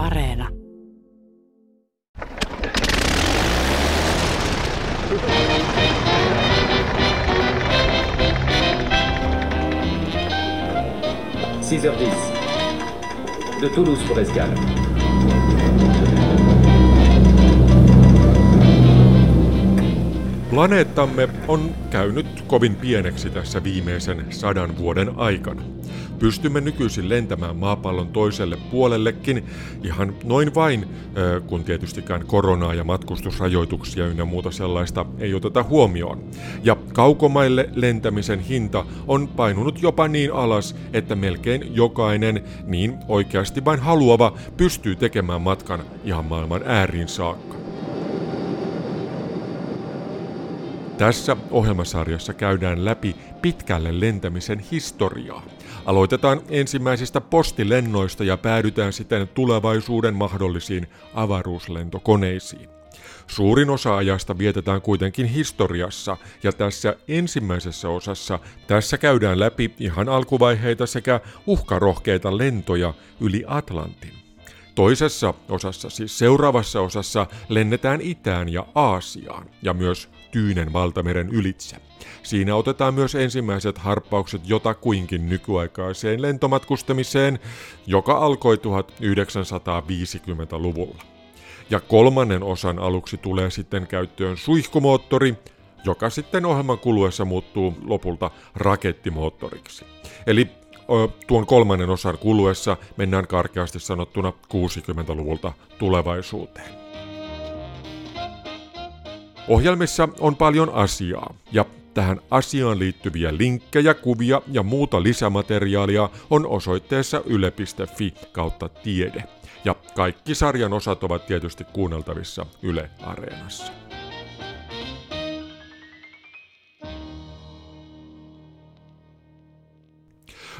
Areena. Six heures dix. De Toulouse pour Escale. Planeettamme on käynyt kovin pieneksi tässä viimeisen sadan vuoden aikana. Pystymme nykyisin lentämään maapallon toiselle puolellekin ihan noin vain, kun tietystikään koronaa ja matkustusrajoituksia ynnä muuta sellaista ei oteta huomioon. Ja kaukomaille lentämisen hinta on painunut jopa niin alas, että melkein jokainen niin oikeasti vain haluava pystyy tekemään matkan ihan maailman ääriin saakka. Tässä ohjelmasarjassa käydään läpi pitkälle lentämisen historiaa. Aloitetaan ensimmäisistä postilennoista ja päädytään sitten tulevaisuuden mahdollisiin avaruuslentokoneisiin. Suurin osa ajasta vietetään kuitenkin historiassa, ja tässä ensimmäisessä osassa tässä käydään läpi ihan alkuvaiheita sekä uhkarohkeita lentoja yli Atlantin. Toisessa osassa, siis seuraavassa osassa, lennetään itään ja Aasiaan ja myös Tyynen valtameren ylitse. Siinä otetaan myös ensimmäiset harppaukset jotakuinkin nykyaikaiseen lentomatkustamiseen, joka alkoi 1950-luvulla. Ja kolmannen osan aluksi tulee sitten käyttöön suihkumoottori, joka sitten ohjelman kuluessa muuttuu lopulta rakettimoottoriksi. Eli tuon kolmannen osan kuluessa mennään karkeasti sanottuna 60-luvulta tulevaisuuteen. Ohjelmissa on paljon asiaa ja tähän asiaan liittyviä linkkejä, kuvia ja muuta lisämateriaalia on osoitteessa yle.fi kautta tiede. Ja kaikki sarjan osat ovat tietysti kuunneltavissa Yle Areenassa.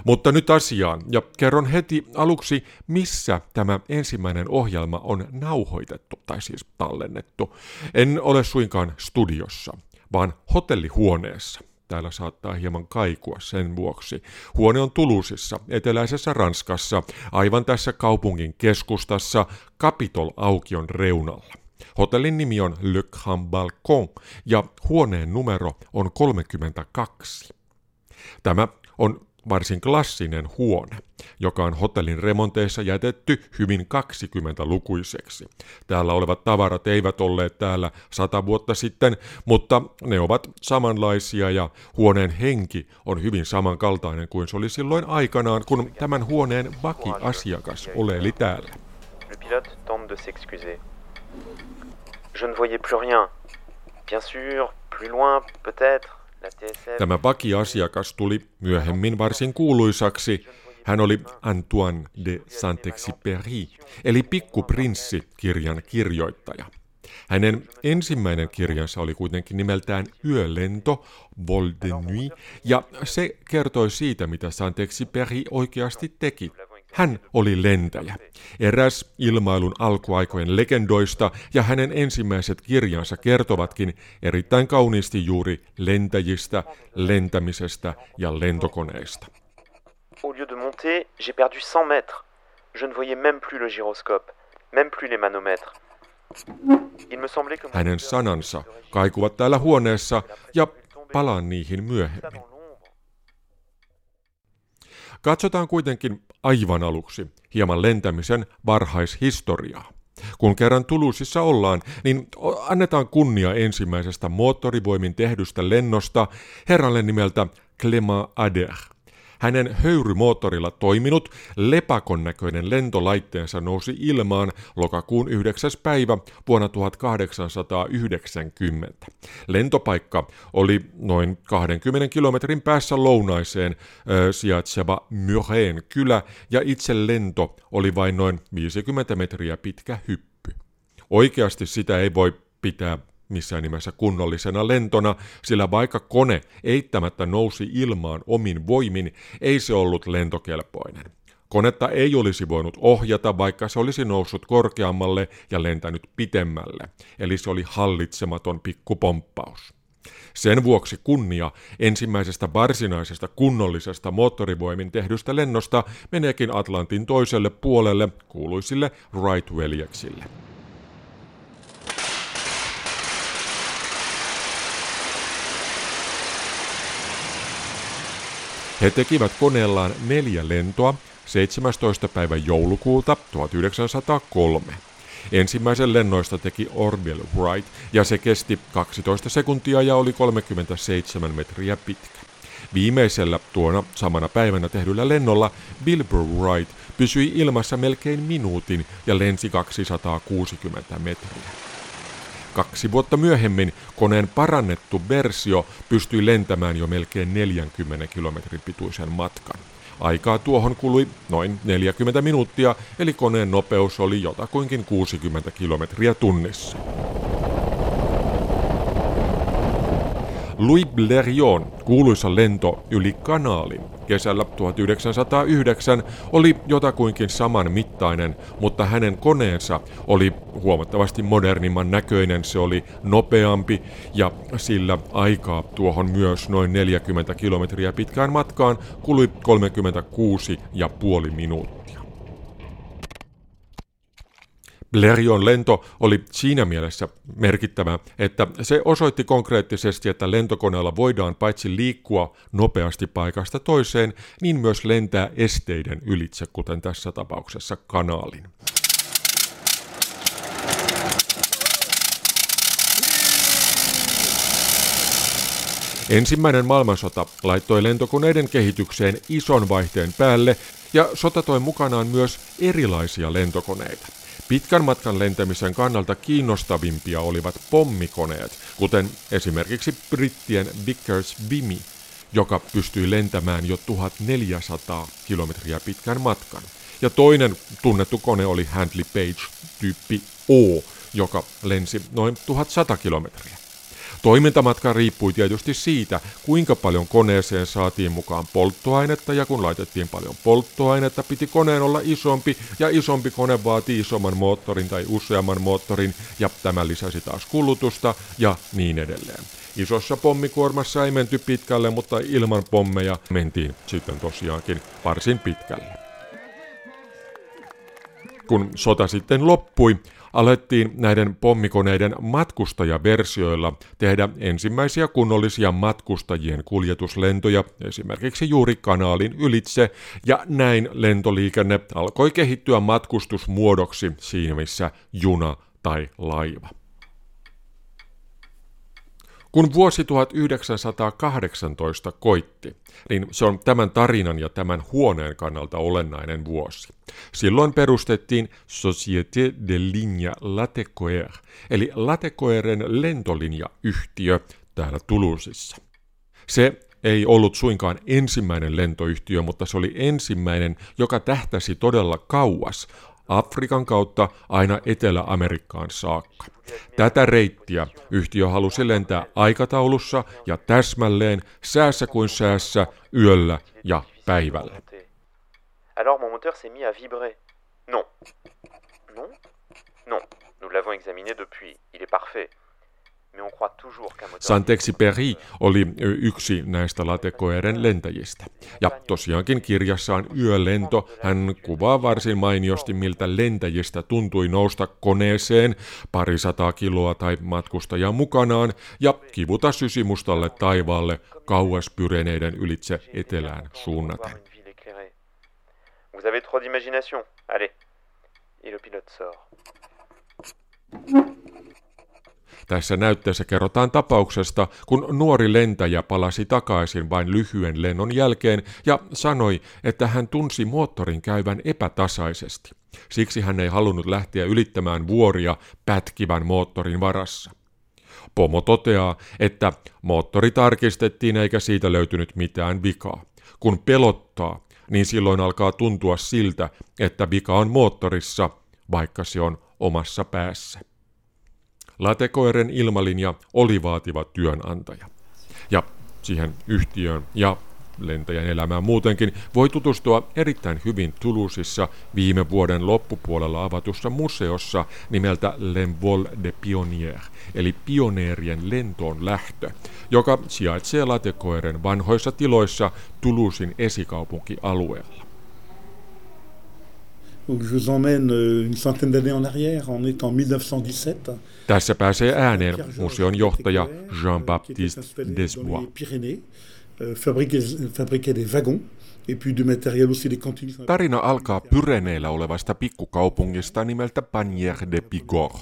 Mutta nyt asiaan, ja kerron heti aluksi, missä tämä ensimmäinen ohjelma on nauhoitettu, tai siis tallennettu. En ole suinkaan studiossa, vaan hotellihuoneessa. Täällä saattaa hieman kaikua sen vuoksi. Huone on Tulusissa, eteläisessä Ranskassa, aivan tässä kaupungin keskustassa, Capitol-aukion reunalla. Hotellin nimi on Le Grand Balcon ja huoneen numero on 32. Tämä on varsin klassinen huone, joka on hotellin remonteissa jätetty hyvin 20-lukuiseksi. Täällä olevat tavarat eivät olleet täällä sata vuotta sitten, mutta ne ovat samanlaisia ja huoneen henki on hyvin samankaltainen kuin se oli silloin aikanaan, kun tämän huoneen vaki-asiakas oleili täällä. Le pilote tente de s'excuser. Je ne voyais plus rien. Bien sûr, plus loin, peut-être. Tämä vakiasiakas tuli myöhemmin varsin kuuluisaksi. Hän oli Antoine de Saint-Exupéry, eli Pikkuprinssi kirjan kirjoittaja. Hänen ensimmäinen kirjansa oli kuitenkin nimeltään Yölento, Vol de Nuit, ja se kertoi siitä, mitä Saint-Exupéry oikeasti teki. Hän oli lentäjä, eräs ilmailun alkuaikojen legendoista, ja hänen ensimmäiset kirjansa kertovatkin erittäin kauniisti juuri lentäjistä, lentämisestä ja lentokoneista. Au lieu de monter, j'ai perdu 100 mètres. Je ne voyais même plus le gyroscope, même plus les manomètres. Hänen sanansa kaikuvat täällä huoneessa ja palaan niihin myöhemmin. Katsotaan kuitenkin aivan aluksi hieman lentämisen varhaishistoriaa. Kun kerran Tulusissa ollaan, niin annetaan kunnia ensimmäisestä moottorivoimin tehdystä lennosta herralle nimeltä Clément Ader – hänen höyrymoottorilla toiminut lepakon näköinen lentolaitteensa nousi ilmaan lokakuun 9. päivä vuonna 1890. Lentopaikka oli noin 20 kilometrin päässä lounaiseen ö, sijaitseva Myreen kylä ja itse lento oli vain noin 50 metriä pitkä hyppy. Oikeasti sitä ei voi pitää missään nimessä kunnollisena lentona, sillä vaikka kone eittämättä nousi ilmaan omin voimin, ei se ollut lentokelpoinen. Konetta ei olisi voinut ohjata, vaikka se olisi noussut korkeammalle ja lentänyt pitemmälle, eli se oli hallitsematon pikkupomppaus. Sen vuoksi kunnia ensimmäisestä varsinaisesta kunnollisesta moottorivoimin tehdystä lennosta meneekin Atlantin toiselle puolelle kuuluisille Wright-veljeksille. He tekivät koneellaan neljä lentoa 17. päivä joulukuuta 1903. Ensimmäisen lennoista teki Orville Wright ja se kesti 12 sekuntia ja oli 37 metriä pitkä. Viimeisellä tuona samana päivänä tehdyllä lennolla Wilbur Wright pysyi ilmassa melkein minuutin ja lensi 260 metriä. Kaksi vuotta myöhemmin koneen parannettu versio pystyi lentämään jo melkein 40 kilometrin pituisen matkan. Aikaa tuohon kului noin 40 minuuttia, eli koneen nopeus oli jotakuinkin 60 kilometriä tunnissa. Louis Blériot, kuuluisa lento yli kanaalin kesällä 1909, oli jotakuinkin saman mittainen, mutta hänen koneensa oli huomattavasti modernimman näköinen, se oli nopeampi ja sillä aikaa tuohon myös noin 40 kilometriä pitkään matkaan kului 36,5 minuuttia. Blérion lento oli siinä mielessä merkittävä, että se osoitti konkreettisesti, että lentokoneella voidaan paitsi liikkua nopeasti paikasta toiseen, niin myös lentää esteiden ylitse, kuten tässä tapauksessa kanaalin. Ensimmäinen maailmansota laittoi lentokoneiden kehitykseen ison vaihteen päälle ja sota toi mukanaan myös erilaisia lentokoneita. Pitkän matkan lentämisen kannalta kiinnostavimpia olivat pommikoneet, kuten esimerkiksi brittien Vickers Vimy, joka pystyi lentämään jo 1400 kilometriä pitkän matkan. Ja toinen tunnettu kone oli Handley Page tyyppi O, joka lensi noin 1100 kilometriä. Toimintamatka riippui tietysti siitä, kuinka paljon koneeseen saatiin mukaan polttoainetta ja kun laitettiin paljon polttoainetta, piti koneen olla isompi ja isompi kone vaatii isomman moottorin tai useamman moottorin ja tämä lisäsi taas kulutusta ja niin edelleen. Isossa pommikuormassa ei menty pitkälle, mutta ilman pommeja mentiin sitten tosiaankin varsin pitkälle. Kun sota sitten loppui, alettiin näiden pommikoneiden matkustajaversioilla tehdä ensimmäisiä kunnollisia matkustajien kuljetuslentoja esimerkiksi juuri kanaalin ylitse, ja näin lentoliikenne alkoi kehittyä matkustusmuodoksi siinä missä juna tai laiva. Kun vuosi 1918 koitti, niin se on tämän tarinan ja tämän huoneen kannalta olennainen vuosi. Silloin perustettiin Société de Ligne Latécoère, eli Latécoeren lentolinjayhtiö täällä Toulousissa. Se ei ollut suinkaan ensimmäinen lentoyhtiö, mutta se oli ensimmäinen, joka tähtäsi todella kauas, Afrikan kautta aina Etelä-Amerikkaan saakka. Tätä reittiä yhtiö halusi lentää aikataulussa ja täsmälleen säässä kuin säässä, yöllä ja päivällä. Alors mon moteur s'est mis à vibrer. Non. Non Non. Nous l'avons examiné depuis. Il est parfait. Saint-Exupéry oli yksi näistä latekoeren lentäjistä. Ja tosiaankin kirjassaan Yölento hän kuvaa varsin mainiosti, miltä lentäjistä tuntui nousta koneeseen parisataa kiloa tai matkustajaa mukanaan ja kivuta sysimustalle taivaalle kauas pyreneiden ylitse etelään suunnaten. Vous avez trop d'imagination. Allez. Et le pilote sort. Tässä näytteessä kerrotaan tapauksesta, kun nuori lentäjä palasi takaisin vain lyhyen lennon jälkeen ja sanoi, että hän tunsi moottorin käyvän epätasaisesti. Siksi hän ei halunnut lähteä ylittämään vuoria pätkivän moottorin varassa. Pomo toteaa, että moottori tarkistettiin eikä siitä löytynyt mitään vikaa. Kun pelottaa, niin silloin alkaa tuntua siltä, että vika on moottorissa, vaikka se on omassa päässä. Latekoeren ilmalinja oli vaativa työnantaja. Ja siihen yhtiöön ja lentäjän elämään muutenkin, voi tutustua erittäin hyvin Toulousissa viime vuoden loppupuolella avatussa museossa nimeltä L'Envol de Pionnier, eli pioneerien lentoon lähtö, joka sijaitsee Latecoeren vanhoissa tiloissa Toulousin esikaupunkialueella. Donc je vous emmène euh, une centaine d'années en arrière, on est en 1917. Tässä pääsee ääneen museon johtaja Jean-Baptiste Desbois. Fabriquait des wagons Tarina alkaa Pyreneillä olevasta pikkukaupungista nimeltä Panier de Bigorre.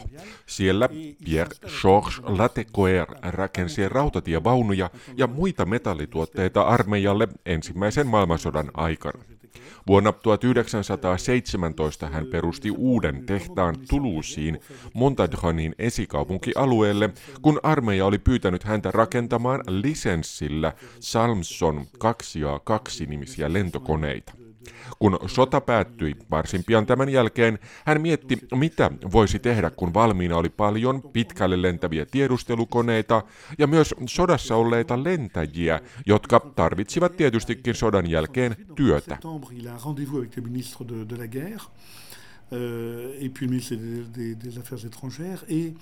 Siellä Pierre Georges Latecoeur rakensi rautatievaunuja ja muita metallituotteita armeijalle ensimmäisen maailmansodan aikana. Vuonna 1917 hän perusti uuden tehtaan Toulouseen Montadronin esikaupunkialueelle, kun armeija oli pyytänyt häntä rakentamaan lisenssillä Salmson 2A2 nimisiä lentokoneita. Kun sota päättyi varsin pian tämän jälkeen, hän mietti, mitä voisi tehdä, kun valmiina oli paljon pitkälle lentäviä tiedustelukoneita ja myös sodassa olleita lentäjiä, jotka tarvitsivat tietystikin sodan jälkeen työtä. Euh, et puis le ministre des, des Affaires étrangères, et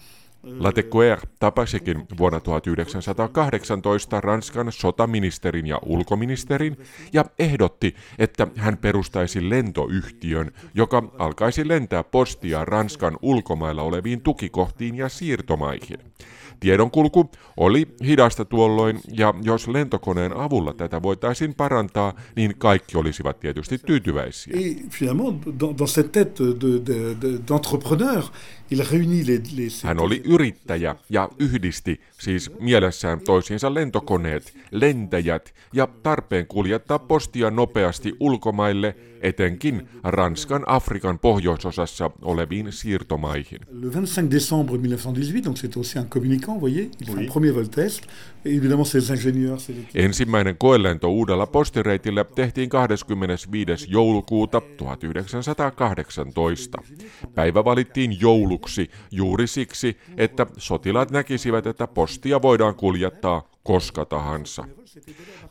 Latecoeur tapasikin vuonna 1918 Ranskan sotaministerin ja ulkoministerin ja ehdotti, että hän perustaisi lentoyhtiön, joka alkaisi lentää postia Ranskan ulkomailla oleviin tukikohtiin ja siirtomaihin. Tiedonkulku oli hidasta tuolloin, ja jos lentokoneen avulla tätä voitaisiin parantaa, niin kaikki olisivat tietysti tyytyväisiä. Hän oli yrittäjä ja yhdisti siis mielessään toisiinsa lentokoneet, lentäjät ja tarpeen kuljettaa postia nopeasti ulkomaille, etenkin Ranskan Afrikan pohjoisosassa oleviin siirtomaihin. Le 25 décembre 1918, donc c'était aussi un communicant, voyez, il fait un premier vol test. Ensimmäinen koelento uudella postireitillä tehtiin 25. joulukuuta 1918. Päivä valittiin jouluksi juuri siksi, että sotilaat näkisivät, että postia voidaan kuljettaa koska tahansa.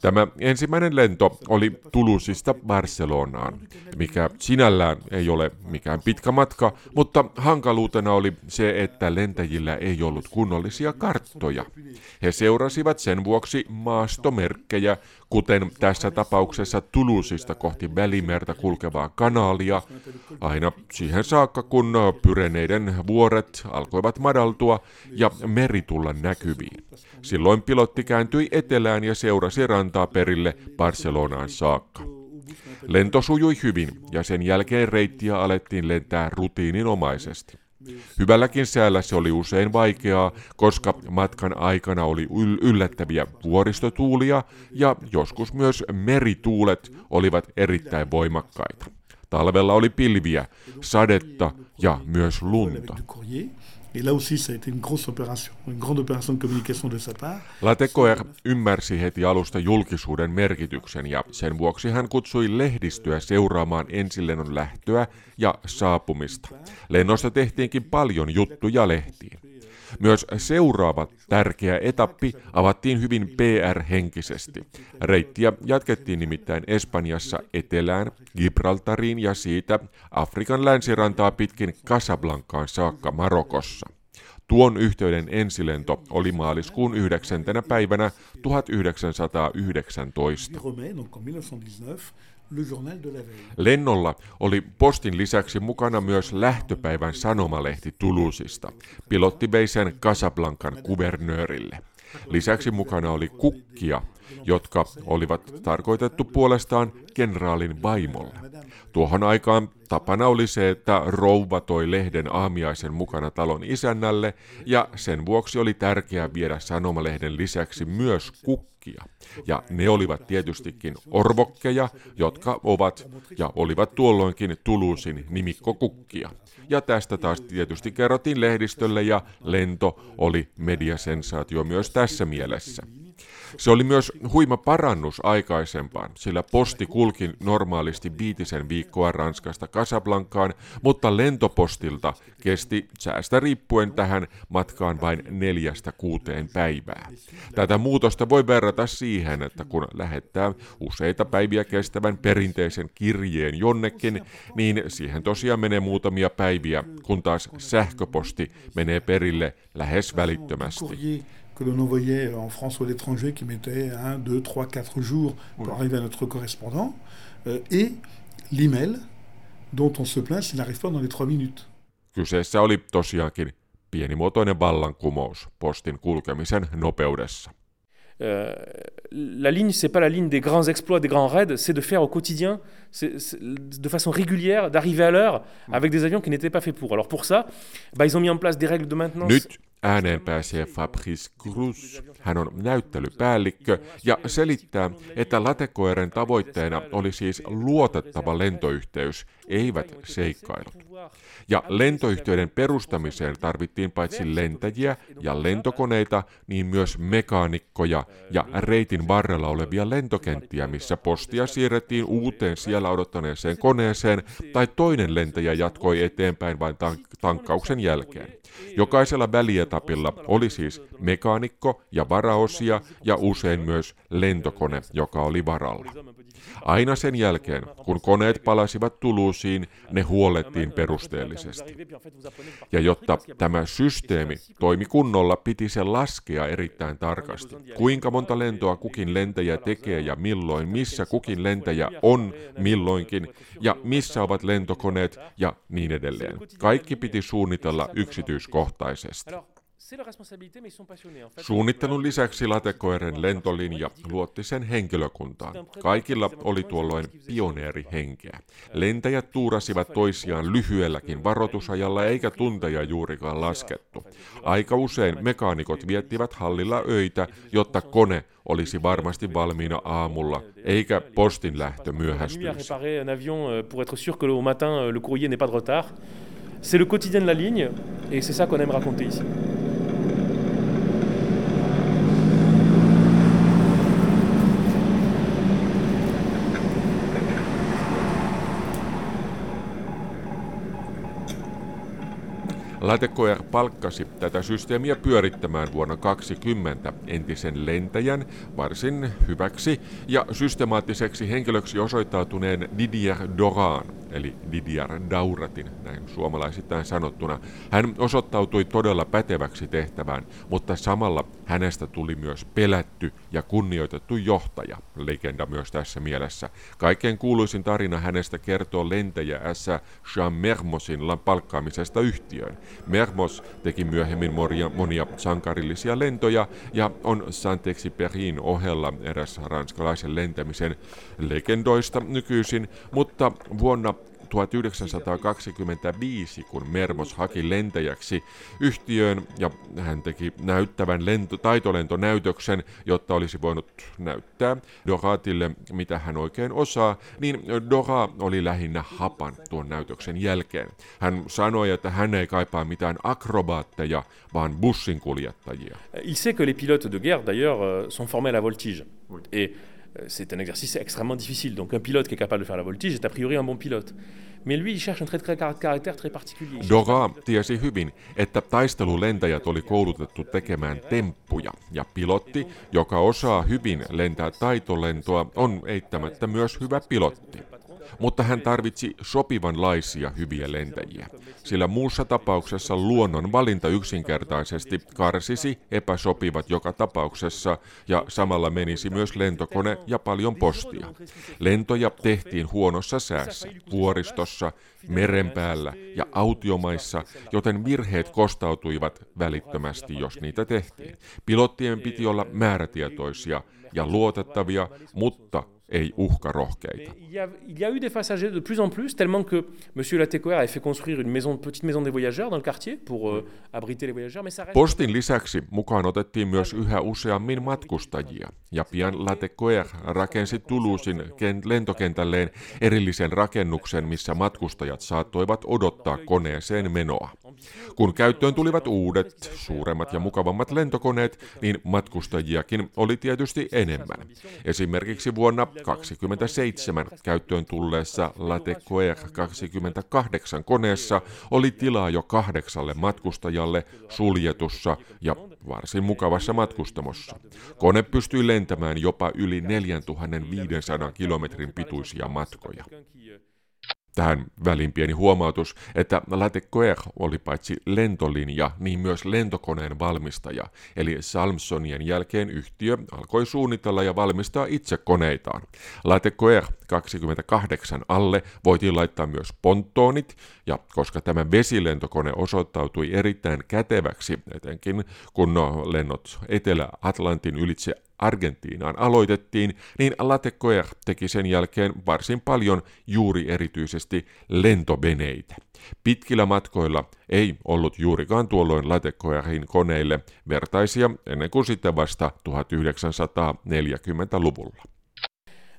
Tämä ensimmäinen lento oli Tulusista Barcelonaan, mikä sinällään ei ole mikään pitkä matka, mutta hankaluutena oli se, että lentäjillä ei ollut kunnollisia karttoja. He seurasivat sen vuoksi maastomerkkejä, kuten tässä tapauksessa Tulusista kohti Välimerta kulkevaa kanaalia, aina siihen saakka kun Pyreneiden vuoret alkoivat madaltua ja meri tulla näkyviin. Silloin pilotti kääntyi etelään ja seurasi rantaa perille Barcelonaan saakka. Lento sujui hyvin ja sen jälkeen reittiä alettiin lentää rutiininomaisesti. Hyvälläkin säällä se oli usein vaikeaa, koska matkan aikana oli yllättäviä vuoristotuulia ja joskus myös merituulet olivat erittäin voimakkaita. Talvella oli pilviä, sadetta ja myös lunta. Et là aussi, ça a été une grosse opération, une grande opération de communication de sa part. Latecoeur ymmärsi heti alusta julkisuuden merkityksen ja sen vuoksi hän kutsui lehdistöä seuraamaan ensilennon lähtöä ja saapumista. Lennosta tehtiinkin paljon juttuja lehtiin. Myös seuraava tärkeä etappi avattiin hyvin PR-henkisesti. Reittiä jatkettiin nimittäin Espanjassa etelään, Gibraltariin ja siitä Afrikan länsirantaa pitkin Casablancaan saakka Marokossa. Tuon yhteyden ensilento oli maaliskuun 9. päivänä 1919. Lennolla oli postin lisäksi mukana myös lähtöpäivän sanomalehti Tulusista. Pilotti vei sen Casablancan kuvernöörille. Lisäksi mukana oli kukkia, jotka olivat tarkoitettu puolestaan kenraalin vaimolle. Tuohon aikaan tapana oli se, että rouva toi lehden aamiaisen mukana talon isännälle, ja sen vuoksi oli tärkeää viedä sanomalehden lisäksi myös kukkia. Ja ne olivat tietystikin orvokkeja, jotka ovat ja olivat tuolloinkin Tulusin nimikkokukkia. Ja tästä taas tietysti kerrottiin lehdistölle ja lento oli mediasensaatio myös tässä mielessä. Se oli myös huima parannus aikaisempaan, sillä posti kulki normaalisti viitisen viikkoa Ranskasta Casablancaan, mutta lentopostilta kesti säästä riippuen tähän matkaan vain neljästä kuuteen päivää. Tätä muutosta voi verrata siihen, että kun lähettää useita päiviä kestävän perinteisen kirjeen jonnekin, niin siihen tosiaan menee muutamia päiviä, kun taas sähköposti menee perille lähes välittömästi. Que l'on envoyait en France ou à l'étranger qui mettait 1, 2, 3, 4 jours pour arriver à notre correspondant, euh, et l'email dont on se plaint s'il n'arrive pas dans les 3 minutes. Kyseessä oli tosiaankin pienimuotoinen vallankumous postin kulkemisen nopeudessa. Euh, la ligne, c'est pas la ligne des grands exploits, des grands raids, c'est de faire au quotidien, c'est, c'est, de façon régulière, d'arriver à l'heure avec des avions qui n'étaient pas faits pour. Alors pour ça, bah, ils ont mis en place des règles de maintenance. Nyt ääneen pääsee Fabrice Cruz. Hän on näyttelypäällikkö ja selittää, että latekoiren tavoitteena oli siis luotettava lentoyhteys, eivät seikkailut. Ja lentoyhtiöiden perustamiseen tarvittiin paitsi lentäjiä ja lentokoneita, niin myös mekaanikkoja ja reitin varrella olevia lentokenttiä, missä postia siirrettiin uuteen siellä odottaneeseen koneeseen, tai toinen lentäjä jatkoi eteenpäin vain tank- tankkauksen jälkeen. Jokaisella välietapilla oli siis mekaanikko ja varaosia ja usein myös lentokone, joka oli varalla. Aina sen jälkeen, kun koneet palasivat Tuluusiin, ne huolettiin perusteellisesti. Ja jotta tämä systeemi toimi kunnolla, piti se laskea erittäin tarkasti. Kuinka monta lentoa kukin lentäjä tekee ja milloin, missä kukin lentäjä on milloinkin ja missä ovat lentokoneet ja niin edelleen. Kaikki piti suunnitella yksityiskohtaisesti. Suunnittelun lisäksi Latekoiren lentolinja luotti sen henkilökuntaan. Kaikilla oli tuolloin pioneerihenkeä. Lentäjät tuurasivat toisiaan lyhyelläkin varoitusajalla eikä tunteja juurikaan laskettu. Aika usein mekaanikot viettivät hallilla öitä, jotta kone olisi varmasti valmiina aamulla, eikä postin lähtö myöhästyisi. C'est le quotidien de la ligne et c'est ça qu'on aime raconter ici. Latecoer palkkasi tätä systeemiä pyörittämään vuonna 2020 entisen lentäjän varsin hyväksi ja systemaattiseksi henkilöksi osoittautuneen Didier Doran, eli Didier Dauratin, näin suomalaisittain sanottuna. Hän osoittautui todella päteväksi tehtävään, mutta samalla hänestä tuli myös pelätty ja kunnioitettu johtaja, legenda myös tässä mielessä. Kaikkein kuuluisin tarina hänestä kertoo lentäjä S. Jean Mermosin palkkaamisesta yhtiöön. Mermos teki myöhemmin monia, monia sankarillisia lentoja ja on Saint-Exupéryn ohella eräs ranskalaisen lentämisen legendoista nykyisin, mutta vuonna 1925, kun Mermos haki lentäjäksi yhtiöön ja hän teki näyttävän lento, taitolentonäytöksen, jotta olisi voinut näyttää Doratille, mitä hän oikein osaa, niin Dora oli lähinnä hapan tuon näytöksen jälkeen. Hän sanoi, että hän ei kaipaa mitään akrobaatteja, vaan bussinkuljettajia. Il sait que les pilotes de guerre, d'ailleurs, euh, sont formés à la voltige. Et c'est un exercice extrêmement difficile. Donc un pilote qui est capable de faire la voltige est a priori un bon pilote. Mais lui, il cherche un trait de caractère très particulier. Dora tiesi hyvin, että taistelulentäjät oli koulutettu tekemään temppuja, ja pilotti, joka osaa hyvin lentää taitolentoa, on eittämättä myös hyvä pilotti. Mutta hän tarvitsi sopivanlaisia hyviä lentäjiä, sillä muussa tapauksessa luonnon valinta yksinkertaisesti karsisi epäsopivat joka tapauksessa ja samalla menisi myös lentokone ja paljon postia. Lentoja tehtiin huonossa säässä, vuoristossa, meren päällä ja autiomaissa, joten virheet kostautuivat välittömästi, jos niitä tehtiin. Pilottien piti olla määrätietoisia ja luotettavia, mutta ei uhkarohkeita. Il y, a, il y a eu des passagers de plus en plus, tellement que M. Latécoère avait fait construire une maison, petite maison des voyageurs dans le quartier pour euh, abriter les voyageurs. Mais ça reste... Postin lisäksi mukaan otettiin myös yhä useammin matkustajia, ja pian Latécoère rakensi Toulousin lentokentälleen erillisen rakennuksen, missä matkustajat saattoivat odottaa koneeseen menoa. Kun käyttöön tulivat uudet, suuremmat ja mukavammat lentokoneet, niin matkustajiakin oli tietysti enemmän. Esimerkiksi vuonna 1927 käyttöön tulleessa Latecoer 28 koneessa oli tilaa jo kahdeksalle matkustajalle suljetussa ja varsin mukavassa matkustamossa. Kone pystyi lentämään jopa yli 4500 kilometrin pituisia matkoja. Tähän väliin pieni huomautus, että Latecoeur oli paitsi lentolinja, niin myös lentokoneen valmistaja, eli Salmsonien jälkeen yhtiö alkoi suunnitella ja valmistaa itse koneitaan. Latecoeur 28 alle voitiin laittaa myös pontoonit, ja koska tämä vesilentokone osoittautui erittäin käteväksi, etenkin kun no, lennot Etelä-Atlantin ylitse Argentiinaan aloitettiin, niin Latecoeur teki sen jälkeen varsin paljon juuri erityisesti lentoveneitä. Pitkillä matkoilla ei ollut juurikaan tuolloin Latecoeurin koneille vertaisia ennen kuin sitten vasta 1940-luvulla.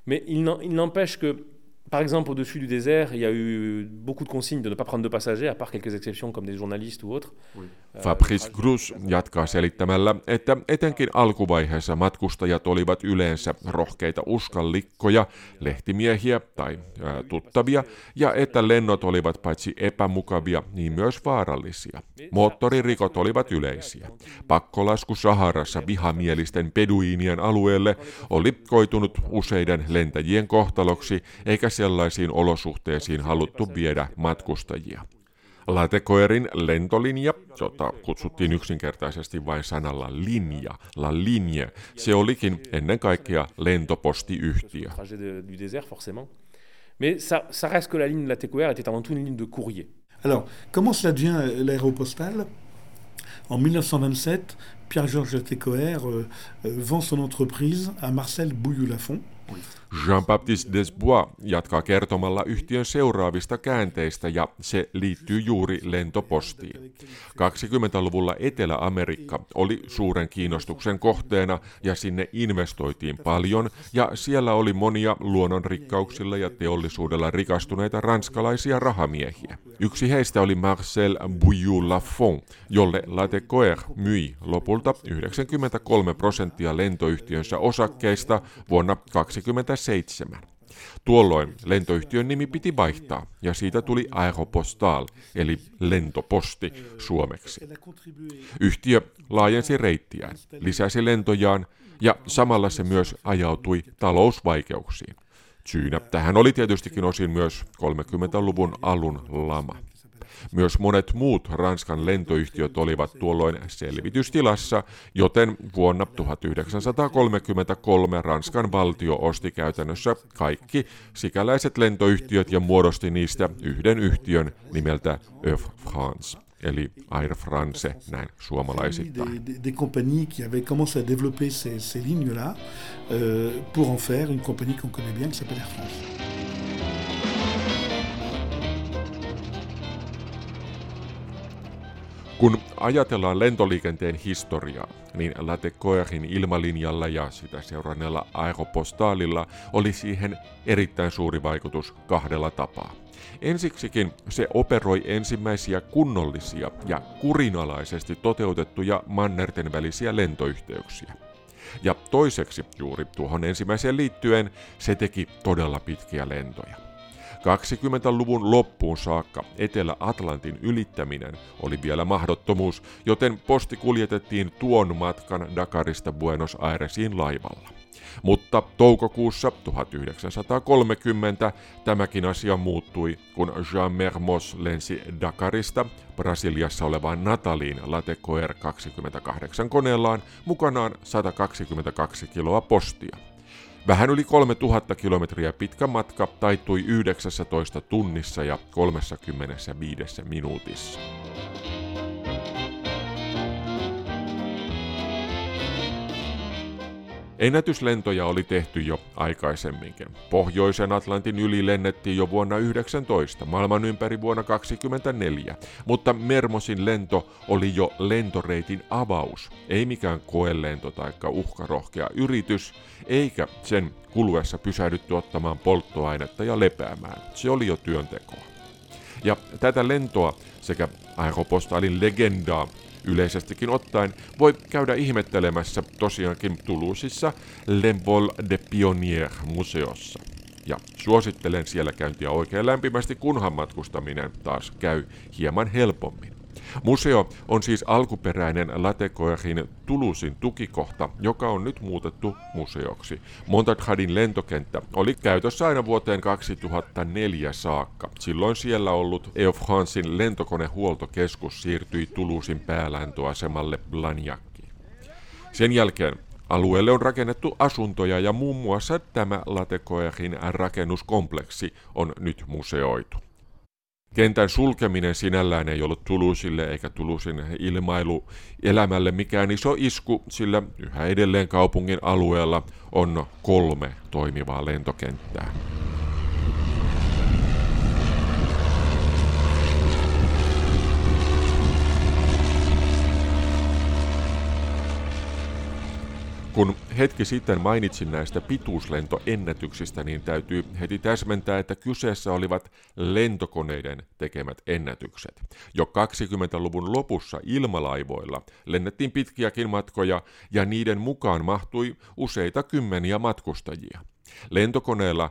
Mais il n'empêche que Par exemple, au-dessus du désert, il y a eu beaucoup de consignes de ne pas prendre de passagers, à part quelques exceptions comme des journalistes ou autres. Oui. Fabrice Grus jatkaa selittämällä, että etenkin alkuvaiheessa matkustajat olivat yleensä rohkeita uskallikkoja, lehtimiehiä tai ää, tuttavia, ja että lennot olivat paitsi epämukavia, niin myös vaarallisia. Moottoririkot olivat yleisiä. Pakkolasku Saharassa vihamielisten peduiinien alueelle oli koitunut useiden lentäjien kohtaloksi, eikä sellaisiin olosuhteisiin haluttu viedä matkustajia. Latecoerin lentolinja, jota kutsuttiin yksinkertaisesti vain sanalla linja, la ligne, se olikin ennen kaikkea lentopostiyhtiö. Mais ça, ça reste que la ligne Latécoère était avant tout une ligne de courrier. Alors, comment cela devient l'aéropostale En 1927, Pierre-Georges Latécoère euh, euh, vend son entreprise à Marcel Bouillou-Lafont. Jean-Baptiste Desbois jatkaa kertomalla yhtiön seuraavista käänteistä ja se liittyy juuri lentopostiin. 20-luvulla Etelä-Amerikka oli suuren kiinnostuksen kohteena ja sinne investoitiin paljon ja siellä oli monia luonnonrikkauksilla ja teollisuudella rikastuneita ranskalaisia rahamiehiä. Yksi heistä oli Marcel Bouillou-Lafont, jolle Latecoeur myi lopulta 93 prosenttia lentoyhtiönsä osakkeista vuonna 1927. Tuolloin lentoyhtiön nimi piti vaihtaa ja siitä tuli Aeropostal eli lentoposti suomeksi. Yhtiö laajensi reittiään, lisäsi lentojaan ja samalla se myös ajautui talousvaikeuksiin. Syynä tähän oli tietystikin osin myös 30-luvun alun lama. Myös monet muut Ranskan lentoyhtiöt olivat tuolloin selvitystilassa, joten vuonna 1933 Ranskan valtio osti käytännössä kaikki sikäläiset lentoyhtiöt ja muodosti niistä yhden yhtiön nimeltä Euf France eli Air France näin suomalaisittain. Euh, Air France. Kun ajatellaan lentoliikenteen historiaa, niin Latecoerin ilmalinjalla ja sitä seuranneella aeropostaalilla oli siihen erittäin suuri vaikutus kahdella tapaa. Ensiksikin se operoi ensimmäisiä kunnollisia ja kurinalaisesti toteutettuja mannerten välisiä lentoyhteyksiä. Ja toiseksi juuri tuohon ensimmäiseen liittyen se teki todella pitkiä lentoja. 20-luvun loppuun saakka Etelä-Atlantin ylittäminen oli vielä mahdottomuus, joten posti kuljetettiin tuon matkan Dakarista Buenos Airesiin laivalla. Mutta toukokuussa 1930 tämäkin asia muuttui, kun Jean Mermoz lensi Dakarista Brasiliassa olevaan Nataliin Latecoer 28 koneellaan mukanaan 122 kiloa postia. Vähän yli 3000 kilometriä pitkä matka taittui 19 tunnissa ja 35 minuutissa. Ennätyslentoja oli tehty jo aikaisemminkin. Pohjoisen Atlantin yli lennettiin jo vuonna 19, maailman ympäri vuonna 24, mutta Mermosin lento oli jo lentoreitin avaus, ei mikään koelento tai uhkarohkea yritys, eikä sen kuluessa pysähdytty ottamaan polttoainetta ja lepäämään. Se oli jo työntekoa. Ja tätä lentoa sekä aeropostalin legendaa yleisestikin ottaen voi käydä ihmettelemässä tosiaankin Toulousissa Le Vol de Pionnier museossa. Ja suosittelen siellä käyntiä oikein lämpimästi, kunhan matkustaminen taas käy hieman helpommin. Museo on siis alkuperäinen Latecoerin Tulusin tukikohta, joka on nyt muutettu museoksi. Montakhadin lentokenttä oli käytössä aina vuoteen 2004 saakka. Silloin siellä ollut Air Francein lentokonehuoltokeskus siirtyi Tulusin päälääntöasemalle Blagnaciin. Sen jälkeen Alueelle on rakennettu asuntoja ja muun muassa tämä Latecoerin rakennuskompleksi on nyt museoitu. Kentän sulkeminen sinällään ei ollut Tulusille eikä Tulusin ilmailu elämälle mikään iso isku, sillä yhä edelleen kaupungin alueella on kolme toimivaa lentokenttää. Kun hetki sitten mainitsin näistä pituuslentoennätyksistä, niin täytyy heti täsmentää, että kyseessä olivat lentokoneiden tekemät ennätykset. Jo 20-luvun lopussa ilmalaivoilla lennettiin pitkiäkin matkoja ja niiden mukaan mahtui useita kymmeniä matkustajia. Lentokoneella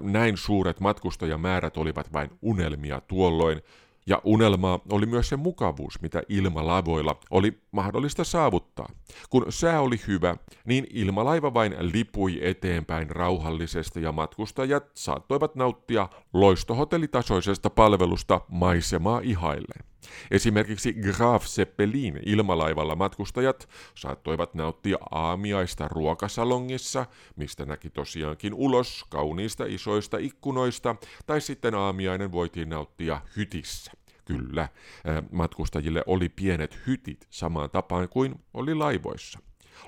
näin suuret matkustajamäärät olivat vain unelmia tuolloin, ja unelmaa oli myös se mukavuus, mitä ilmalaivoilla oli mahdollista saavuttaa. Kun sää oli hyvä, niin ilmalaiva vain lipui eteenpäin rauhallisesti ja matkustajat saattoivat nauttia loistohotellitasoisesta palvelusta maisemaa ihailleen. Esimerkiksi Graf Zeppelin ilmalaivalla matkustajat saattoivat nauttia aamiaista ruokasalongissa, mistä näki tosiaankin ulos kauniista isoista ikkunoista, tai sitten aamiainen voitiin nauttia hytissä. Kyllä, matkustajille oli pienet hytit samaan tapaan kuin oli laivoissa.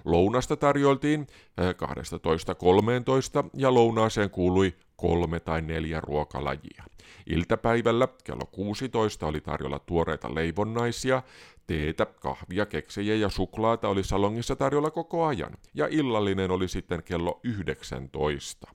Lounasta tarjoltiin 12.13 ja lounaaseen kuului kolme tai neljä ruokalajia. Iltapäivällä kello 16 oli tarjolla tuoreita leivonnaisia, teetä, kahvia, keksejä ja suklaata oli salongissa tarjolla koko ajan, ja illallinen oli sitten kello 19.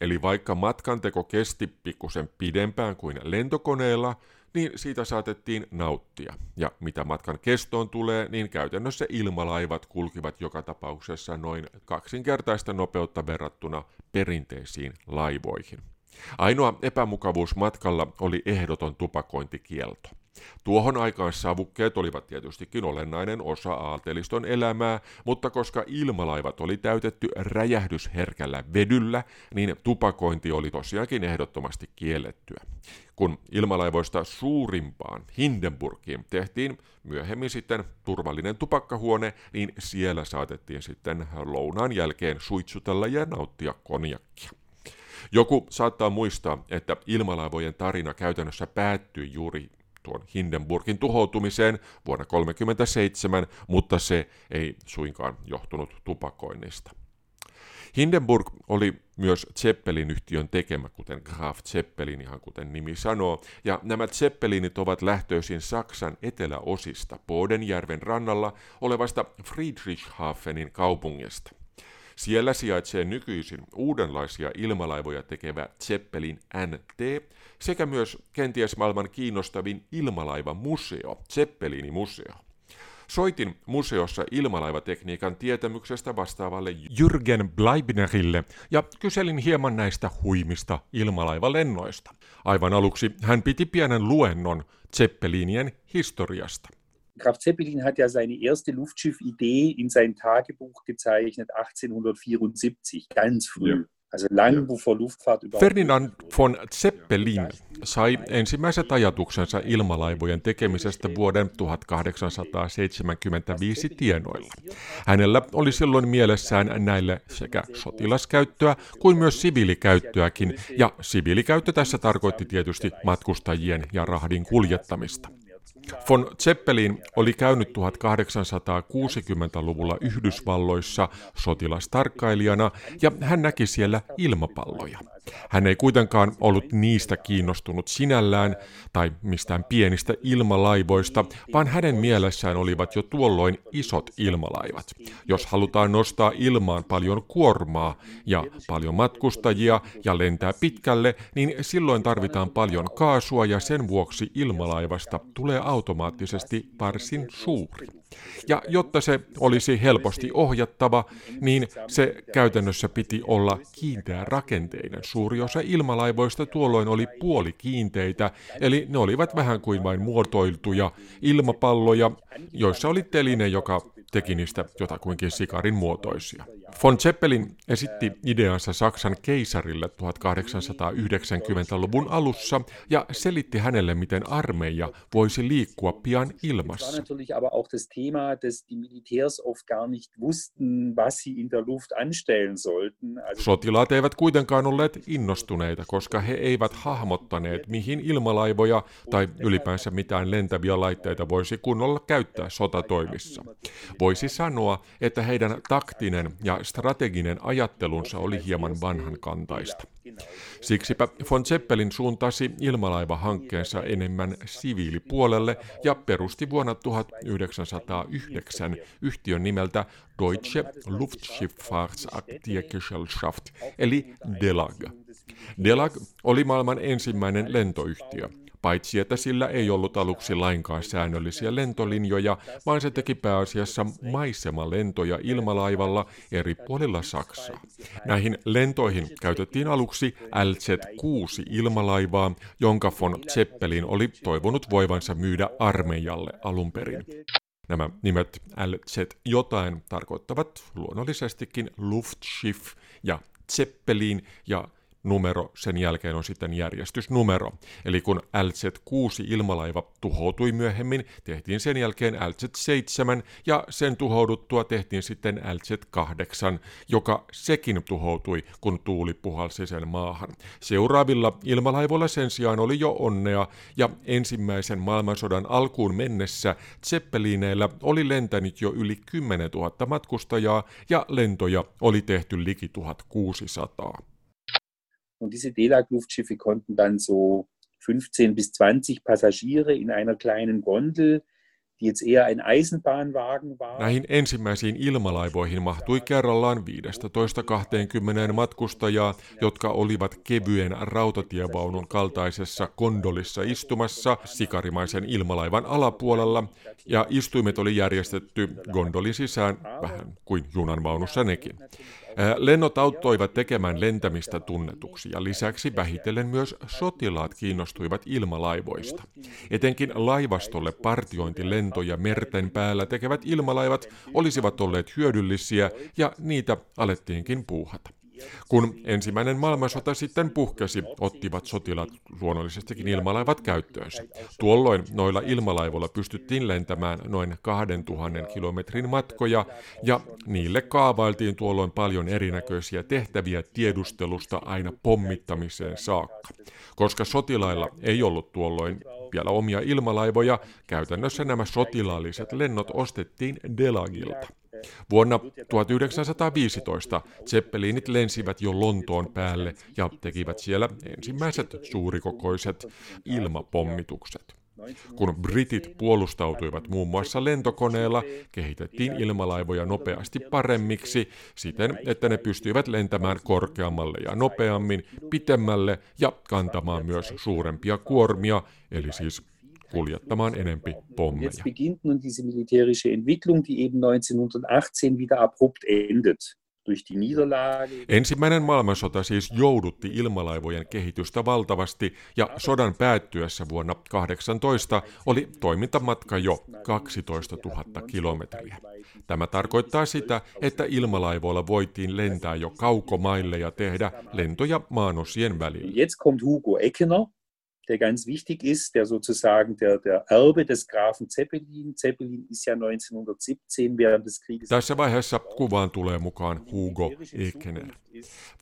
Eli vaikka matkanteko kesti pikkusen pidempään kuin lentokoneella, niin siitä saatettiin nauttia. Ja mitä matkan kestoon tulee, niin käytännössä ilmalaivat kulkivat joka tapauksessa noin kaksinkertaista nopeutta verrattuna perinteisiin laivoihin. Ainoa epämukavuus matkalla oli ehdoton tupakointikielto. Tuohon aikaan savukkeet olivat tietystikin olennainen osa aateliston elämää, mutta koska ilmalaivat oli täytetty räjähdysherkällä vedyllä, niin tupakointi oli tosiaankin ehdottomasti kiellettyä. Kun ilmalaivoista suurimpaan Hindenburgiin tehtiin myöhemmin sitten turvallinen tupakkahuone, niin siellä saatettiin sitten lounaan jälkeen suitsutella ja nauttia konjakkia. Joku saattaa muistaa, että ilmalaivojen tarina käytännössä päättyi juuri tuon Hindenburgin tuhoutumiseen vuonna 1937, mutta se ei suinkaan johtunut tupakoinnista. Hindenburg oli myös Zeppelin-yhtiön tekemä, kuten Graf Zeppelin, ihan kuten nimi sanoo, ja nämä Zeppelinit ovat lähtöisin Saksan eteläosista Bodenjärven rannalla olevasta Friedrichshafenin kaupungista. Siellä sijaitsee nykyisin uudenlaisia ilmalaivoja tekevä Zeppelin NT sekä myös kenties maailman kiinnostavin ilmalaivamuseo, Zeppelini museo. Soitin museossa ilmalaivatekniikan tietämyksestä vastaavalle Jürgen Bleibnerille ja kyselin hieman näistä huimista ilmalaivalennoista. Aivan aluksi hän piti pienen luennon Zeppelinien historiasta. Graf Zeppelin hat ja seine erste Luftschiff-Idee in sein Tagebuch gezeichnet 1874, ganz früh. Ja. Ferdinand von Zeppelin sai ensimmäiset ajatuksensa ilmalaivojen tekemisestä vuoden 1875 tienoilla. Hänellä oli silloin mielessään näille sekä sotilaskäyttöä kuin myös siviilikäyttöäkin, ja siviilikäyttö tässä tarkoitti tietysti matkustajien ja rahdin kuljettamista. Von Zeppelin oli käynyt 1860-luvulla Yhdysvalloissa sotilastarkkailijana ja hän näki siellä ilmapalloja. Hän ei kuitenkaan ollut niistä kiinnostunut sinällään tai mistään pienistä ilmalaivoista, vaan hänen mielessään olivat jo tuolloin isot ilmalaivat. Jos halutaan nostaa ilmaan paljon kuormaa ja paljon matkustajia ja lentää pitkälle, niin silloin tarvitaan paljon kaasua ja sen vuoksi ilmalaivasta tulee automaattisesti varsin suuri. Ja jotta se olisi helposti ohjattava, niin se käytännössä piti olla kiinteä rakenteinen. Suuri osa ilmalaivoista tuolloin oli puolikiinteitä, eli ne olivat vähän kuin vain muotoiltuja ilmapalloja, joissa oli teline, joka teki niistä jotakuinkin sikarin muotoisia. Von Zeppelin esitti ideansa Saksan keisarille 1890-luvun alussa ja selitti hänelle, miten armeija voisi liikkua pian ilmassa. Sotilaat eivät kuitenkaan olleet innostuneita, koska he eivät hahmottaneet, mihin ilmalaivoja tai ylipäänsä mitään lentäviä laitteita voisi kunnolla käyttää sotatoimissa. Voisi sanoa, että heidän taktinen ja strateginen ajattelunsa oli hieman vanhankantaista. Siksipä von Zeppelin suuntasi ilmalaivahankkeensa enemmän siviilipuolelle ja perusti vuonna 1909 yhtiön nimeltä Deutsche Luftschifffahrtsaktiengesellschaft eli DELAG. DELAG oli maailman ensimmäinen lentoyhtiö – paitsi että sillä ei ollut aluksi lainkaan säännöllisiä lentolinjoja, vaan se teki pääasiassa maisemalentoja ilmalaivalla eri puolilla Saksaa. Näihin lentoihin käytettiin aluksi LZ-6 ilmalaivaa, jonka von Zeppelin oli toivonut voivansa myydä armeijalle alun perin. Nämä nimet LZ jotain tarkoittavat luonnollisestikin Luftschiff ja Zeppelin ja numero, sen jälkeen on sitten järjestysnumero. Eli kun LZ-6 ilmalaiva tuhoutui myöhemmin, tehtiin sen jälkeen LZ-7 ja sen tuhouduttua tehtiin sitten LZ-8, joka sekin tuhoutui, kun tuuli puhalsi sen maahan. Seuraavilla ilmalaivoilla sen sijaan oli jo onnea ja ensimmäisen maailmansodan alkuun mennessä Zeppelineillä oli lentänyt jo yli 10 000 matkustajaa ja lentoja oli tehty liki 1600. Und diese DELAG-Luftschiffe konnten dann so 15 bis 20 Passagiere in einer kleinen Gondel Näihin ensimmäisiin ilmalaivoihin mahtui kerrallaan 15-20 matkustajaa, jotka olivat kevyen rautatievaunun kaltaisessa kondolissa istumassa sikarimaisen ilmalaivan alapuolella, ja istuimet oli järjestetty gondolin sisään vähän kuin junanvaunussa nekin. Lennot auttoivat tekemään lentämistä tunnetuksi ja lisäksi vähitellen myös sotilaat kiinnostuivat ilmalaivoista. Etenkin laivastolle partiointilentoja merten päällä tekevät ilmalaivat olisivat olleet hyödyllisiä ja niitä alettiinkin puuhata. Kun ensimmäinen maailmansota sitten puhkesi, ottivat sotilaat luonnollisestikin ilmalaivat käyttöönsä. Tuolloin noilla ilmalaivoilla pystyttiin lentämään noin 2000 kilometrin matkoja, ja niille kaavailtiin tuolloin paljon erinäköisiä tehtäviä tiedustelusta aina pommittamiseen saakka. Koska sotilailla ei ollut tuolloin vielä omia ilmalaivoja, käytännössä nämä sotilaalliset lennot ostettiin Delagilta. Vuonna 1915 Zeppelinit lensivät jo Lontoon päälle ja tekivät siellä ensimmäiset suurikokoiset ilmapommitukset. Kun britit puolustautuivat muun muassa lentokoneella, kehitettiin ilmalaivoja nopeasti paremmiksi siten, että ne pystyivät lentämään korkeammalle ja nopeammin, pitemmälle ja kantamaan myös suurempia kuormia, eli siis kuljettamaan enempi pommeja. Jetzt beginnt nun diese militärische Entwicklung, die eben 1918 wieder abrupt endet. Ensimmäinen maailmansota siis joudutti ilmalaivojen kehitystä valtavasti ja sodan päättyessä vuonna 18 oli toimintamatka jo 12 000 kilometriä. Tämä tarkoittaa sitä, että ilmalaivoilla voitiin lentää jo kaukomaille ja tehdä lentoja maanosien välillä. Jetzt kommt Hugo Eckener, der ganz wichtig ist, der sozusagen der, der Erbe des Grafen Zeppelin. Zeppelin ist ja 1917 während des Krieges. Tässä vaiheessa kuvaan tulee mukaan Hugo Ekener.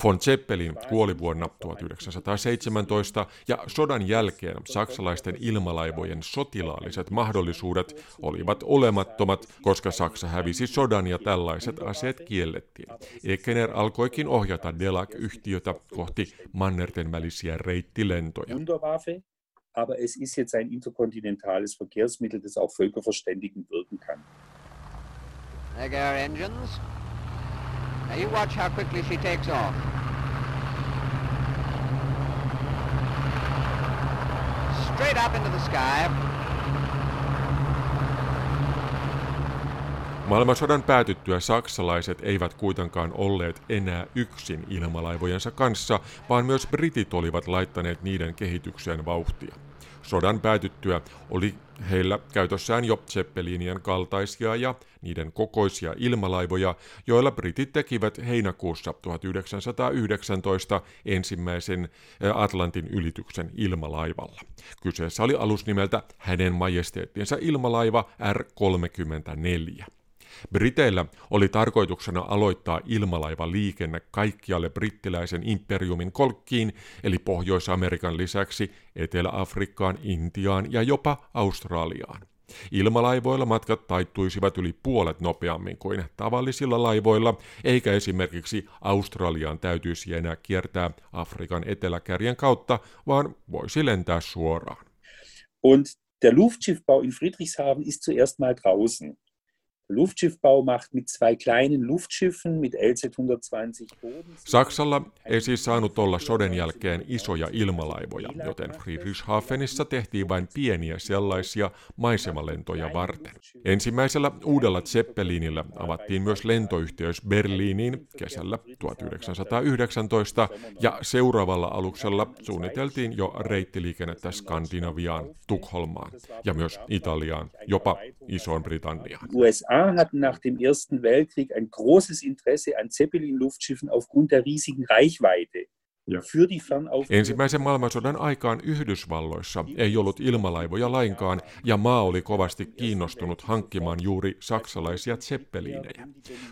Von Zeppelin kuoli vuonna 1917 ja sodan jälkeen saksalaisten ilmalaivojen sotilaalliset mahdollisuudet olivat olemattomat, koska Saksa hävisi sodan ja tällaiset aseet kiellettiin. Ekener alkoikin ohjata Delac-yhtiötä kohti mannerten välisiä reittilentoja. Aber es ist jetzt ein interkontinentales Verkehrsmittel, das auch völkerverständigend wirken kann. There go our engines. Now you watch how quickly she takes off. Straight up into the sky. Maailmansodan päätyttyä saksalaiset eivät kuitenkaan olleet enää yksin ilmalaivojensa kanssa, vaan myös britit olivat laittaneet niiden kehitykseen vauhtia. Sodan päätyttyä oli heillä käytössään jo Zeppelinien kaltaisia ja niiden kokoisia ilmalaivoja, joilla britit tekivät heinäkuussa 1919 ensimmäisen Atlantin ylityksen ilmalaivalla. Kyseessä oli alus nimeltä hänen majesteettinsa ilmalaiva R-34. Briteillä oli tarkoituksena aloittaa ilmalaivaliikenne kaikkialle brittiläisen imperiumin kolkkiin, eli Pohjois-Amerikan lisäksi Etelä-Afrikkaan, Intiaan ja jopa Australiaan. Ilmalaivoilla matkat taittuisivat yli puolet nopeammin kuin tavallisilla laivoilla, eikä esimerkiksi Australiaan täytyisi enää kiertää Afrikan eteläkärjen kautta, vaan voisi lentää suoraan. Und der Luftschiffbau in Friedrichshafen ist zuerst mal draußen. Luftschiffbau macht mit zwei kleinen Luftschiffen mit LZ-120 Saksalla ei siis saanut olla soden jälkeen isoja ilmalaivoja, joten Friedrichshafenissa tehtiin vain pieniä sellaisia maisemalentoja varten. Ensimmäisellä uudella Zeppelinillä avattiin myös lentoyhteys Berliiniin kesällä 1919 ja seuraavalla aluksella suunniteltiin jo reittiliikennettä Skandinaviaan, Tukholmaan ja myös Italiaan, jopa Isoon Britanniaan. USA hatten nach dem Ersten Weltkrieg ein großes Interesse an Zeppelin-Luftschiffen aufgrund der riesigen Reichweite. Ensimmäisen maailmansodan aikaan Yhdysvalloissa ei ollut ilmalaivoja lainkaan, ja maa oli kovasti kiinnostunut hankkimaan juuri saksalaisia zeppeliinejä.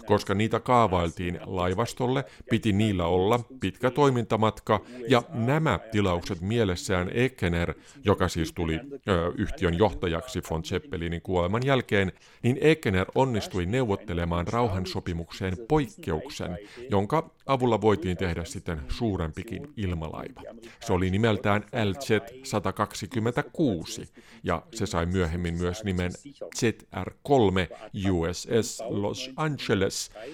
Koska niitä kaavailtiin laivastolle, piti niillä olla pitkä toimintamatka, ja nämä tilaukset mielessään Ekener, joka siis tuli ö, yhtiön johtajaksi von Zeppelinin kuoleman jälkeen, niin Ekener onnistui neuvottelemaan rauhansopimukseen poikkeuksen, jonka avulla voitiin tehdä sitten suurempikin ilmalaiva. Se oli nimeltään LZ-126 ja se sai myöhemmin myös nimen ZR-3 USS Los Angeles, eh,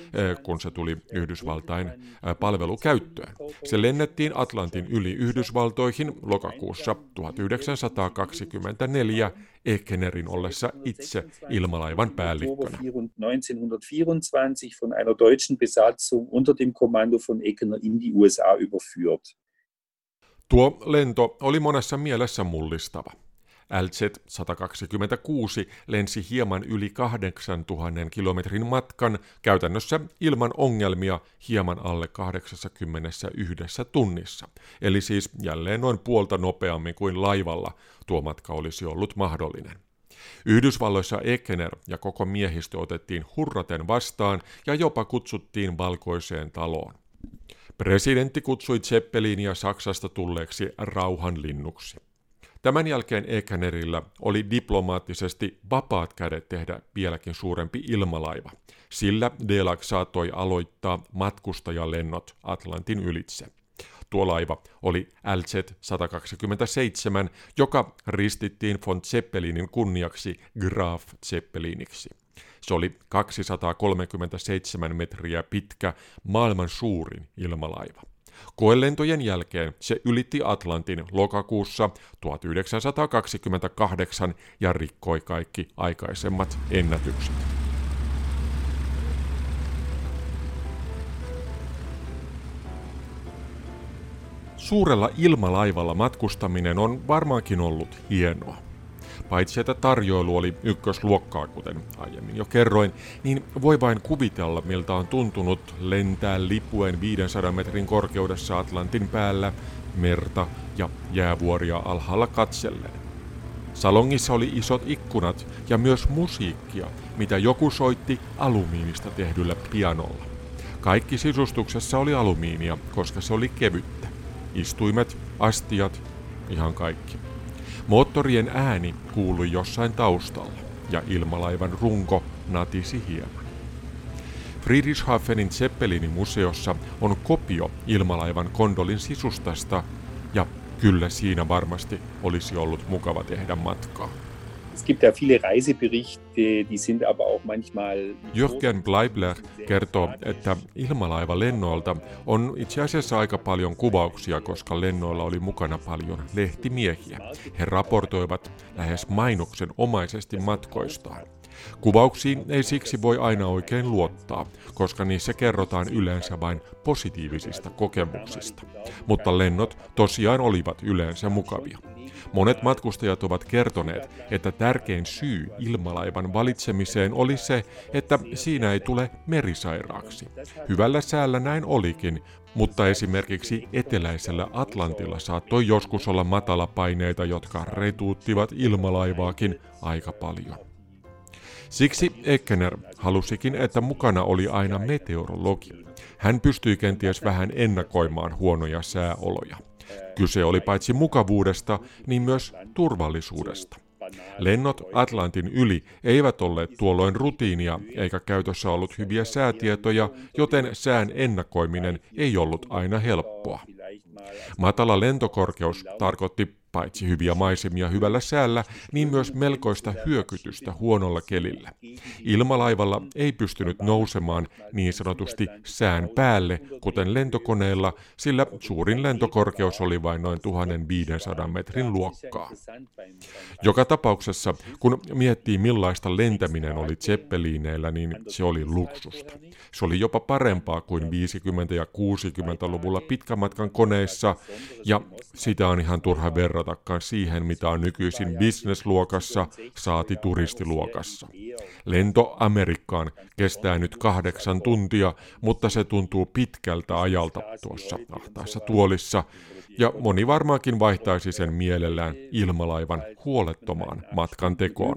kun se tuli Yhdysvaltain eh, palvelukäyttöön. Se lennettiin Atlantin yli Yhdysvaltoihin lokakuussa 1924 Ekenerin ollessa itse ilmalaivan päällikkönä. 1924 von einer deutschen Besatzung unter dem Kommando von Ekener in die USA überführt. Tuo lento oli monessa mielessä mullistava. LZ-126 lensi hieman yli 8000 kilometrin matkan käytännössä ilman ongelmia hieman alle 81 tunnissa. Eli siis jälleen noin puolta nopeammin kuin laivalla tuo matka olisi ollut mahdollinen. Yhdysvalloissa Ekener ja koko miehistö otettiin hurraten vastaan ja jopa kutsuttiin valkoiseen taloon. Presidentti kutsui Zeppelinia Saksasta tulleeksi rauhanlinnuksi. Tämän jälkeen Ekenerillä oli diplomaattisesti vapaat kädet tehdä vieläkin suurempi ilmalaiva. Sillä Delac saattoi aloittaa matkustajalennot Atlantin ylitse. Tuo laiva oli LZ-127, joka ristittiin von Zeppelinin kunniaksi Graf Zeppeliniksi. Se oli 237 metriä pitkä, maailman suurin ilmalaiva. Koelentojen jälkeen se ylitti Atlantin lokakuussa 1928 ja rikkoi kaikki aikaisemmat ennätykset. Suurella ilmalaivalla matkustaminen on varmaankin ollut hienoa. Paitsi että tarjoilu oli ykkösluokkaa, kuten aiemmin jo kerroin, niin voi vain kuvitella, miltä on tuntunut lentää lipuen 500 metrin korkeudessa Atlantin päällä merta ja jäävuoria alhaalla katsellen. Salongissa oli isot ikkunat ja myös musiikkia, mitä joku soitti alumiinista tehdyllä pianolla. Kaikki sisustuksessa oli alumiinia, koska se oli kevyttä. Istuimet, astiat, ihan kaikki. Moottorien ääni kuului jossain taustalla ja ilmalaivan runko natisi hieman. Friedrichshafenin Zeppelinin museossa on kopio ilmalaivan kondolin sisustasta ja kyllä siinä varmasti olisi ollut mukava tehdä matkaa. Es gibt ja viele Reiseberichte, die sind aber auch manchmal... Jürgen Bleibler kertoo, että ilmalaivalennoilta on itse asiassa aika paljon kuvauksia, koska lennoilla oli mukana paljon lehtimiehiä. He raportoivat lähes mainoksen omaisesti matkoistaan. Kuvauksiin ei siksi voi aina oikein luottaa, koska niissä kerrotaan yleensä vain positiivisista kokemuksista. Mutta lennot tosiaan olivat yleensä mukavia. Monet matkustajat ovat kertoneet, että tärkein syy ilmalaivan valitsemiseen oli se, että siinä ei tule merisairaaksi. Hyvällä säällä näin olikin, mutta esimerkiksi eteläisellä Atlantilla saattoi joskus olla matalapaineita, jotka retuuttivat ilmalaivaakin aika paljon. Siksi Ekkener halusikin, että mukana oli aina meteorologi. Hän pystyi kenties vähän ennakoimaan huonoja sääoloja. Kyse oli paitsi mukavuudesta, niin myös turvallisuudesta. Lennot Atlantin yli eivät olleet tuolloin rutiinia eikä käytössä ollut hyviä säätietoja, joten sään ennakoiminen ei ollut aina helppoa. Matala lentokorkeus tarkoitti paitsi hyviä maisemia hyvällä säällä, niin myös melkoista hyökytystä huonolla kelillä. Ilmalaivalla ei pystynyt nousemaan niin sanotusti sään päälle, kuten lentokoneella, sillä suurin lentokorkeus oli vain noin 1500 metrin luokkaa. Joka tapauksessa, kun miettii millaista lentäminen oli Zeppelineillä, niin se oli luksusta. Se oli jopa parempaa kuin 50- ja 60-luvulla pitkämatkan koneissa, ja sitä on ihan turha verratakaan siihen, mitä on nykyisin bisnesluokassa, saati turistiluokassa. Lento Amerikkaan kestää nyt kahdeksan tuntia, mutta se tuntuu pitkältä ajalta tuossa ahtaassa tuolissa, ja moni varmaankin vaihtaisi sen mielellään ilmalaivan huolettomaan matkan tekoon.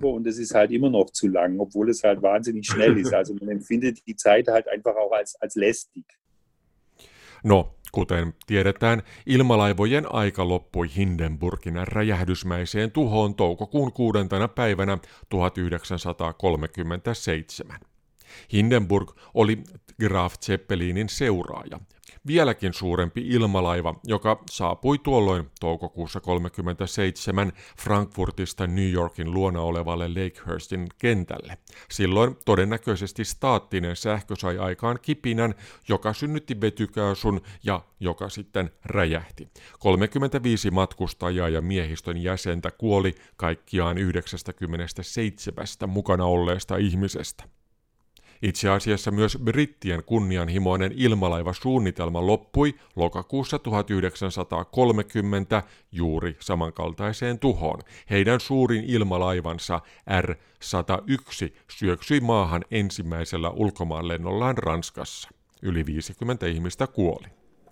No, kuten tiedetään, ilmalaivojen aika loppui Hindenburgin räjähdysmäiseen tuhoon toukokuun kuudentena päivänä 1937. Hindenburg oli Graf Zeppelinin seuraaja, vieläkin suurempi ilmalaiva, joka saapui tuolloin toukokuussa 37 Frankfurtista New Yorkin luona olevalle Lakehurstin kentälle. Silloin todennäköisesti staattinen sähkö sai aikaan kipinän, joka synnytti vetykaasun ja joka sitten räjähti. 35 matkustajaa ja miehistön jäsentä kuoli kaikkiaan 97 mukana olleesta ihmisestä. Itse asiassa myös brittien kunnianhimoinen ilmalaivasuunnitelma loppui lokakuussa 1930 juuri samankaltaiseen tuhoon. Heidän suurin ilmalaivansa R-101 syöksyi maahan ensimmäisellä ulkomaanlennollaan Ranskassa. Yli 50 ihmistä kuoli.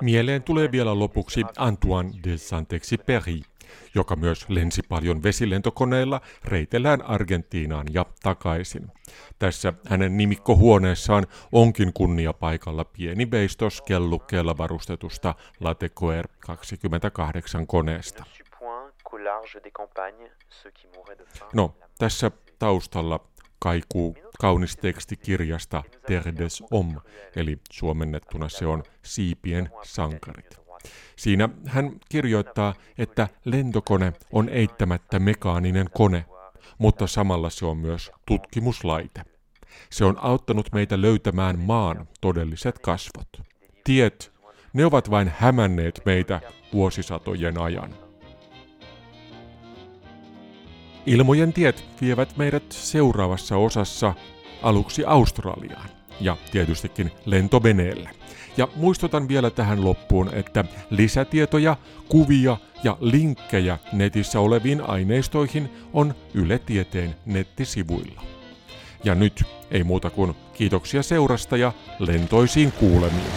Mieleen tulee vielä lopuksi Antoine de Saint-Exupéry, joka myös lensi paljon vesilentokoneilla reitellään Argentiinaan ja takaisin. Tässä hänen nimikkohuoneessaan onkin kunniapaikalla pieni veistos kellukkeella varustetusta Latecoer 28 koneesta. No, tässä taustalla kaikuu kaunis teksti kirjasta Terre des Hommes, eli suomennettuna se on Siipien sankarit. Siinä hän kirjoittaa, että lentokone on eittämättä mekaaninen kone, mutta samalla se on myös tutkimuslaite. Se on auttanut meitä löytämään maan todelliset kasvot. Tiet, ne ovat vain hämänneet meitä vuosisatojen ajan. Ilmojen tiet vievät meidät seuraavassa osassa aluksi Australiaan ja tietystikin lentoveneelle. Ja muistutan vielä tähän loppuun, että lisätietoja, kuvia ja linkkejä netissä oleviin aineistoihin on Yle Tieteen nettisivuilla. Ja nyt ei muuta kuin kiitoksia seurasta ja lentoisiin kuulemiin.